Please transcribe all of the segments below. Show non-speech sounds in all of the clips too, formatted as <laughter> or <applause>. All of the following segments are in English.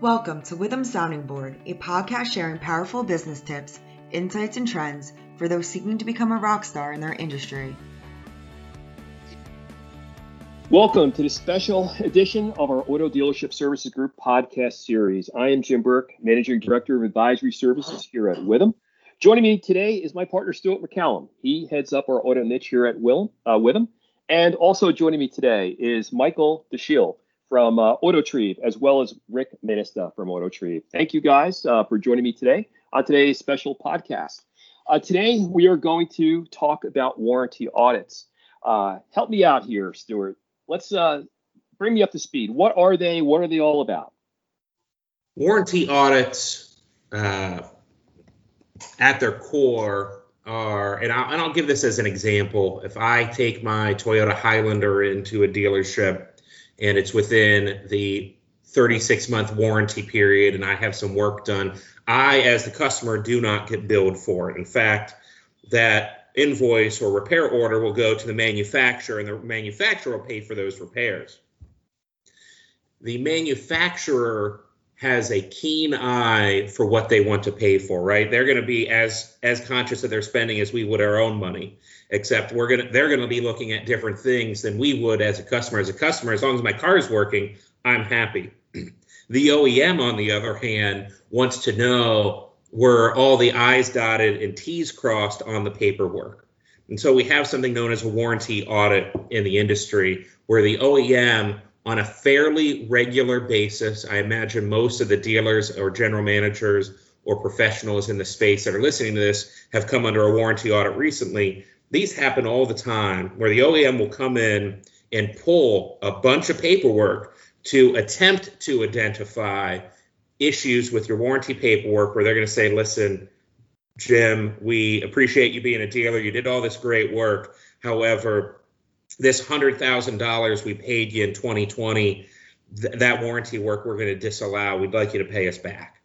Welcome to Withum Sounding Board, a podcast sharing powerful business tips, insights, and trends for those seeking to become a rock star in their industry. Welcome to the special edition of our Auto Dealership Services Group podcast series. I am Jim Burke, Managing Director of Advisory Services here at Withum. Joining me today is my partner Stuart McCallum. He heads up our auto niche here at Willem, uh, Withum. And also joining me today is Michael DeShiel from uh, AutoTrieve, as well as Rick Minista from AutoTrieve. Thank you guys uh, for joining me today on today's special podcast. Uh, today, we are going to talk about warranty audits. Uh, help me out here, Stuart. Let's uh, bring me up to speed. What are they? What are they all about? Warranty audits, uh, at their core, are, and I'll, and I'll give this as an example. If I take my Toyota Highlander into a dealership and it's within the 36 month warranty period and I have some work done, I, as the customer, do not get billed for it. In fact, that invoice or repair order will go to the manufacturer and the manufacturer will pay for those repairs. The manufacturer has a keen eye for what they want to pay for, right? They're going to be as as conscious of their spending as we would our own money except we're gonna they're gonna be looking at different things than we would as a customer. As a customer, as long as my car is working, I'm happy. <clears throat> the OEM, on the other hand, wants to know were all the I's dotted and T's crossed on the paperwork. And so we have something known as a warranty audit in the industry where the OEM on a fairly regular basis, I imagine most of the dealers or general managers or professionals in the space that are listening to this have come under a warranty audit recently these happen all the time where the OEM will come in and pull a bunch of paperwork to attempt to identify issues with your warranty paperwork where they're going to say, listen, Jim, we appreciate you being a dealer. You did all this great work. However, this $100,000 we paid you in 2020, th- that warranty work we're going to disallow. We'd like you to pay us back.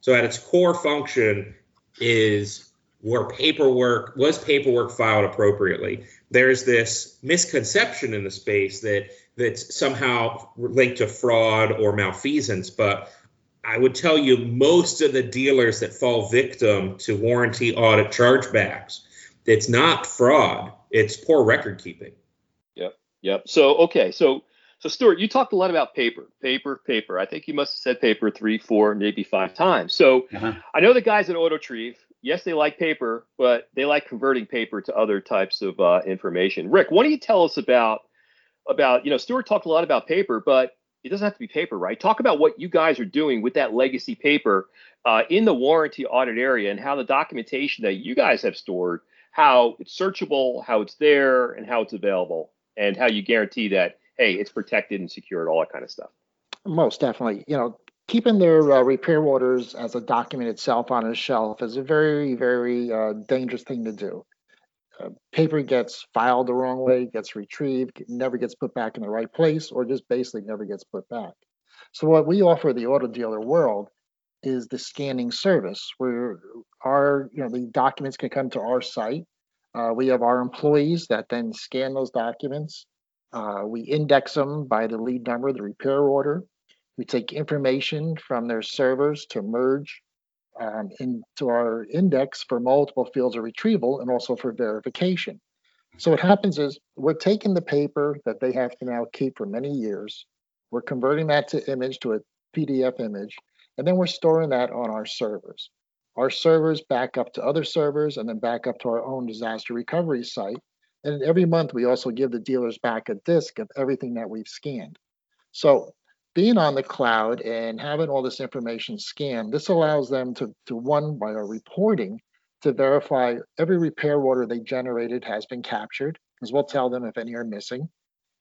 So, at its core function, is were paperwork was paperwork filed appropriately. There's this misconception in the space that that's somehow linked to fraud or malfeasance, but I would tell you most of the dealers that fall victim to warranty audit chargebacks, it's not fraud, it's poor record keeping. Yep, yep. So okay, so so Stuart, you talked a lot about paper, paper, paper. I think you must have said paper three, four, maybe five times. So uh-huh. I know the guys at AutoTrieve yes, they like paper, but they like converting paper to other types of uh, information. Rick, why don't you tell us about about you know Stuart talked a lot about paper, but it doesn't have to be paper, right? Talk about what you guys are doing with that legacy paper uh, in the warranty audit area and how the documentation that you guys have stored, how it's searchable, how it's there, and how it's available, and how you guarantee that hey, it's protected and secured, all that kind of stuff. Most definitely. You know, keeping their uh, repair orders as a document itself on a shelf is a very, very uh, dangerous thing to do. Uh, paper gets filed the wrong way, gets retrieved, never gets put back in the right place, or just basically never gets put back. So, what we offer the auto dealer world is the scanning service, where our, you know, the documents can come to our site. Uh, we have our employees that then scan those documents. Uh, we index them by the lead number, the repair order, we take information from their servers to merge um, into our index for multiple fields of retrieval and also for verification. So what happens is we're taking the paper that they have to now keep for many years, we're converting that to image to a PDF image, and then we're storing that on our servers. Our servers back up to other servers and then back up to our own disaster recovery site. And every month we also give the dealers back a disk of everything that we've scanned. So being on the cloud and having all this information scanned, this allows them to, to one, by our reporting, to verify every repair order they generated has been captured, as we'll tell them if any are missing.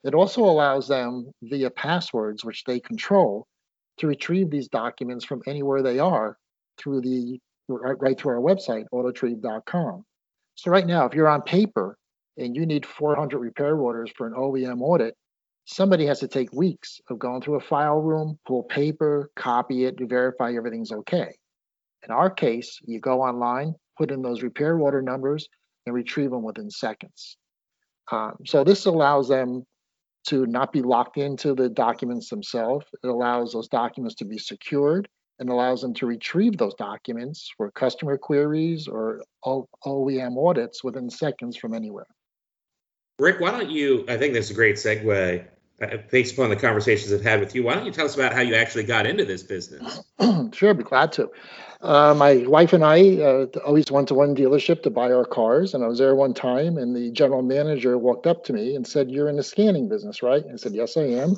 It also allows them via passwords, which they control, to retrieve these documents from anywhere they are through the right through our website, autotrieve.com. So right now, if you're on paper and you need 400 repair orders for an OEM audit, somebody has to take weeks of going through a file room, pull paper, copy it, to verify everything's okay. In our case, you go online, put in those repair order numbers, and retrieve them within seconds. Um, so this allows them to not be locked into the documents themselves. It allows those documents to be secured and allows them to retrieve those documents for customer queries or OEM audits within seconds from anywhere. Rick, why don't you? I think that's a great segue. Uh, based upon the conversations I've had with you, why don't you tell us about how you actually got into this business? <clears throat> sure, I'd be glad to. Uh, my wife and I uh, always went to one dealership to buy our cars, and I was there one time, and the general manager walked up to me and said, "You're in the scanning business, right?" And I said, "Yes, I am."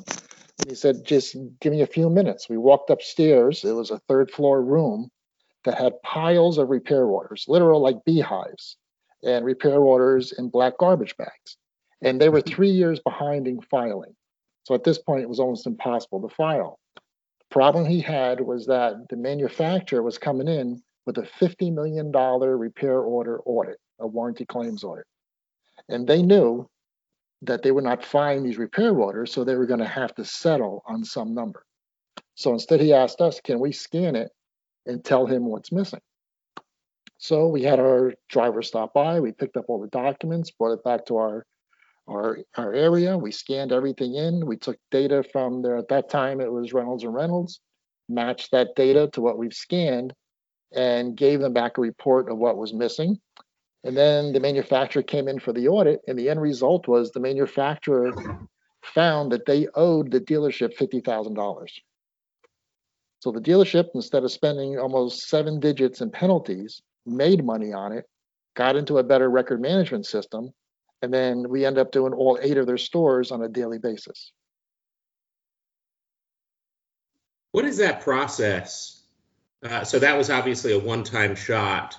And he said, "Just give me a few minutes." We walked upstairs. It was a third floor room that had piles of repair orders, literal like beehives, and repair orders in black garbage bags, and they were three years behind in filing. So at this point, it was almost impossible to file problem he had was that the manufacturer was coming in with a $50 million repair order audit, a warranty claims audit. And they knew that they would not find these repair orders, so they were going to have to settle on some number. So instead, he asked us, can we scan it and tell him what's missing? So we had our driver stop by, we picked up all the documents, brought it back to our our, our area. We scanned everything in. We took data from there. At that time, it was Reynolds and Reynolds, matched that data to what we've scanned, and gave them back a report of what was missing. And then the manufacturer came in for the audit, and the end result was the manufacturer found that they owed the dealership $50,000. So the dealership, instead of spending almost seven digits in penalties, made money on it, got into a better record management system, and then we end up doing all eight of their stores on a daily basis. What is that process? Uh, so that was obviously a one-time shot,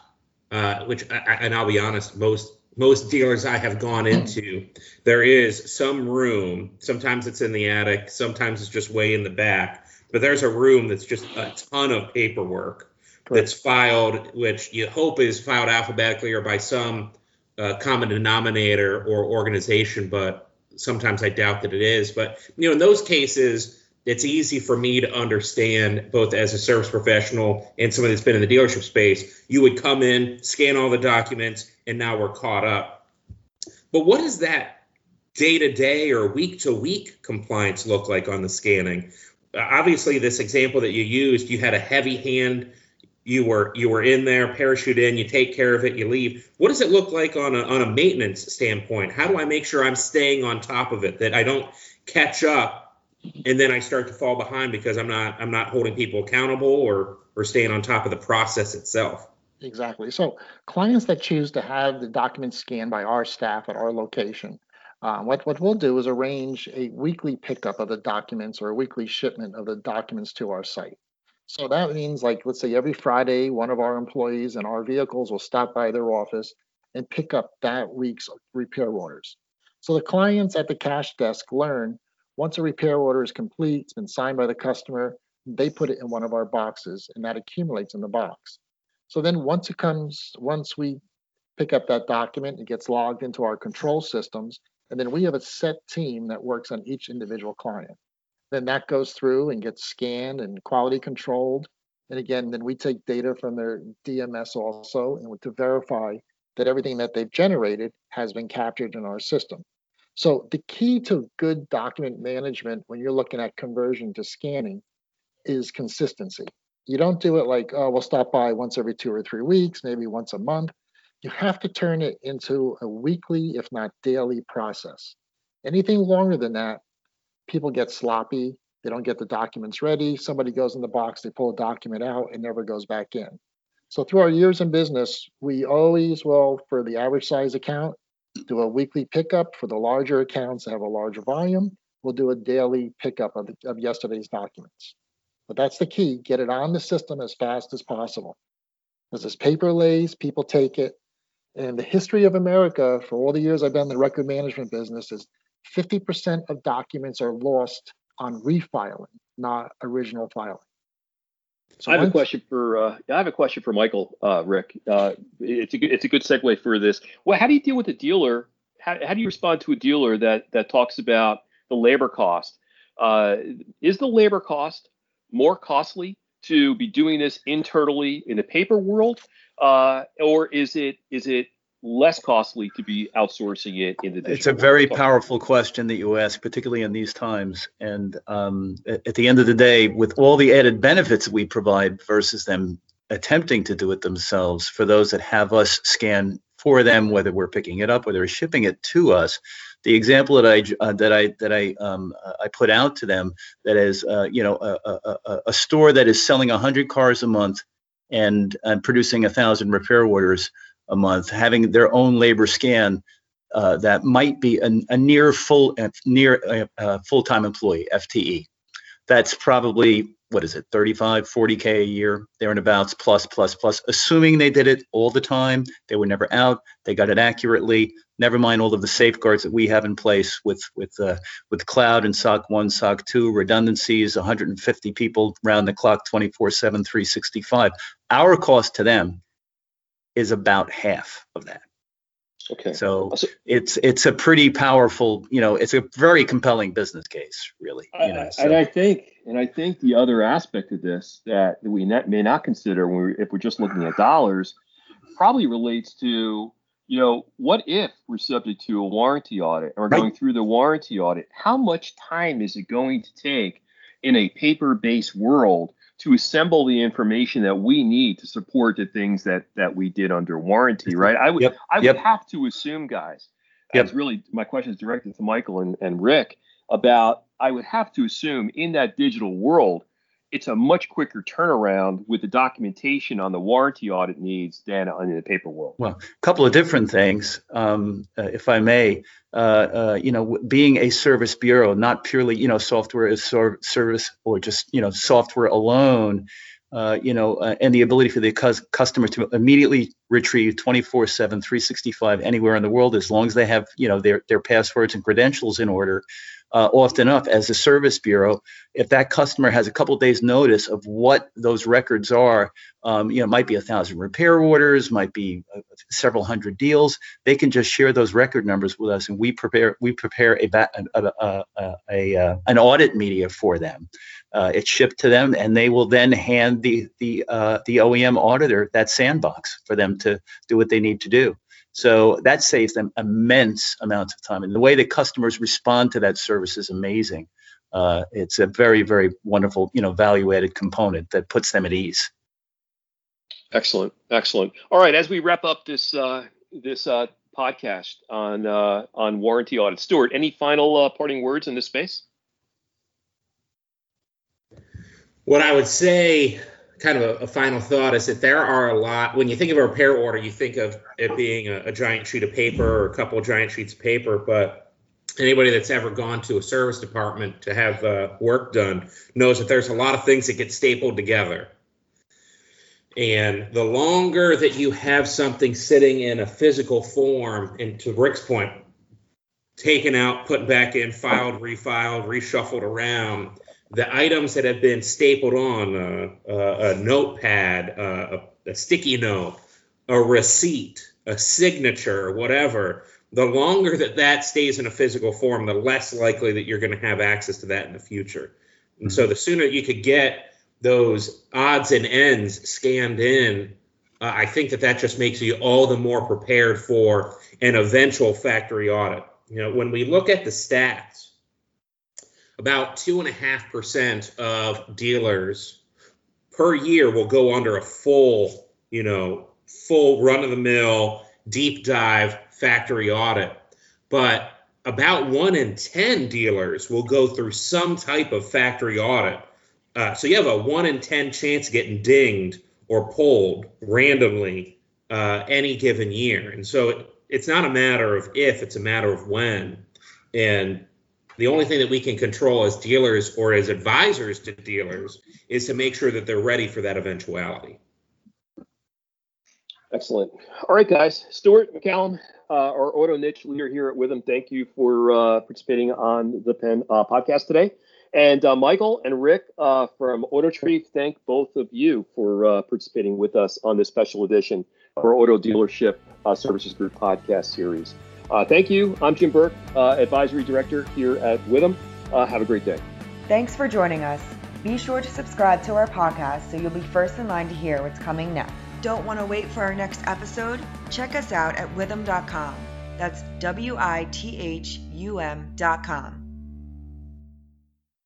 uh, which, I, and I'll be honest, most most dealers I have gone into, there is some room. Sometimes it's in the attic, sometimes it's just way in the back, but there's a room that's just a ton of paperwork Correct. that's filed, which you hope is filed alphabetically or by some uh, common denominator or organization, but sometimes I doubt that it is. But you know, in those cases, it's easy for me to understand both as a service professional and somebody that's been in the dealership space. You would come in, scan all the documents, and now we're caught up. But what does that day to day or week to week compliance look like on the scanning? Obviously, this example that you used, you had a heavy hand you were you were in there, parachute in, you take care of it, you leave. What does it look like on a on a maintenance standpoint? How do I make sure I'm staying on top of it that I don't catch up and then I start to fall behind because I'm not I'm not holding people accountable or or staying on top of the process itself. Exactly. So clients that choose to have the documents scanned by our staff at our location, uh, what what we'll do is arrange a weekly pickup of the documents or a weekly shipment of the documents to our site. So that means, like, let's say every Friday, one of our employees in our vehicles will stop by their office and pick up that week's repair orders. So the clients at the cash desk learn once a repair order is complete, it's been signed by the customer, they put it in one of our boxes and that accumulates in the box. So then once it comes, once we pick up that document, it gets logged into our control systems, and then we have a set team that works on each individual client. Then that goes through and gets scanned and quality controlled. And again, then we take data from their DMS also and to verify that everything that they've generated has been captured in our system. So the key to good document management when you're looking at conversion to scanning is consistency. You don't do it like, oh, we'll stop by once every two or three weeks, maybe once a month. You have to turn it into a weekly, if not daily process. Anything longer than that people get sloppy. They don't get the documents ready. Somebody goes in the box, they pull a document out, it never goes back in. So through our years in business, we always will, for the average size account, do a weekly pickup. For the larger accounts that have a larger volume, we'll do a daily pickup of, the, of yesterday's documents. But that's the key, get it on the system as fast as possible. Because as paper lays, people take it. And the history of America, for all the years I've been in the record management business, is 50% of documents are lost on refiling, not original filing. So I have once, a question for uh, I have a question for Michael uh, Rick. Uh, it's a good, it's a good segue for this. Well, how do you deal with a dealer? How, how do you respond to a dealer that that talks about the labor cost? Uh, is the labor cost more costly to be doing this internally in the paper world, uh, or is it is it less costly to be outsourcing it in the digital It's a very powerful question that you ask, particularly in these times. And um, at, at the end of the day, with all the added benefits we provide versus them attempting to do it themselves, for those that have us scan for them, whether we're picking it up or they're shipping it to us, the example that I uh, that I that I um, I put out to them that is uh, you know a, a, a, store that is selling 100 cars a month and and producing a thousand repair orders a month, having their own labor scan uh, that might be a, a near full near uh, uh, full-time employee FTE. That's probably what is it 35 40k a year there and abouts plus plus plus assuming they did it all the time they were never out they got it accurately never mind all of the safeguards that we have in place with with uh, with cloud and soc 1 soc 2 redundancies 150 people round the clock 24 7 365 our cost to them is about half of that Okay. So it's it's a pretty powerful, you know, it's a very compelling business case, really. You know, so. And I think and I think the other aspect of this that we may not consider when we if we're just looking at dollars, probably relates to you know what if we're subject to a warranty audit or right. going through the warranty audit? How much time is it going to take in a paper-based world to assemble the information that we need to support the things that that we did under warranty, right? I would yep. I would yep. have to assume, guys. Yep. really my question is directed to Michael and, and Rick about I would have to assume in that digital world, it's a much quicker turnaround with the documentation on the warranty audit needs than in the paper world. Well, a couple of different things, um, uh, if I may. Uh, uh, you know, being a service bureau, not purely you know software as service or just you know software alone. Uh, you know, uh, and the ability for the customer to immediately retrieve 24/7, 365 anywhere in the world, as long as they have, you know, their their passwords and credentials in order, uh, often enough as a service bureau, if that customer has a couple days notice of what those records are, um, you know, might be a thousand repair orders, might be uh, several hundred deals. They can just share those record numbers with us, and we prepare we prepare a, a, a, a, a uh, an audit media for them. Uh, it's shipped to them, and they will then hand the the uh, the OEM auditor that sandbox for them to do what they need to do. So that saves them immense amounts of time. And the way that customers respond to that service is amazing. Uh, it's a very, very wonderful, you know, value-added component that puts them at ease. Excellent, excellent. All right, as we wrap up this uh, this uh, podcast on uh, on warranty audit, Stuart, any final uh, parting words in this space? What I would say kind of a, a, final thought is that there are a lot when you think of a repair order you think of it being a, a giant sheet of paper or a couple of giant sheets of paper but anybody that's ever gone to a service department to have uh, work done knows that there's a lot of things that get stapled together. And the longer that you have something sitting in a physical form and to rick's point taken out put back in filed refiled reshuffled around the items that have been stapled on uh, a notepad, a, a, sticky note, a receipt, a signature, whatever, the longer that that stays in a physical form, the less likely that you're going to have access to that in the future. And so the sooner you could get those odds and ends scanned in, uh, I think that that just makes you all the more prepared for an eventual factory audit. You know, when we look at the stats, about two and a half percent of dealers per year will go under a full, you know, full run of the mill deep dive factory audit. But about one in 10 dealers will go through some type of factory audit. Uh, so you have a one in 10 chance of getting dinged or pulled randomly uh, any given year. And so it, it's not a matter of if, it's a matter of when. And the only thing that we can control as dealers or as advisors to dealers is to make sure that they're ready for that eventuality. Excellent. All right, guys. Stuart McCallum, uh, our auto niche leader here at Withum, thank you for uh, participating on the Pen uh, podcast today. And uh, Michael and Rick uh, from AutoTrieve, thank both of you for uh, participating with us on this special edition of our Auto Dealership Services Group podcast series. Uh, thank you. I'm Jim Burke, uh, Advisory Director here at Withum. Uh, have a great day. Thanks for joining us. Be sure to subscribe to our podcast so you'll be first in line to hear what's coming next. don't want to wait for our next episode? Check us out at withum.com. That's W I T H U M.com.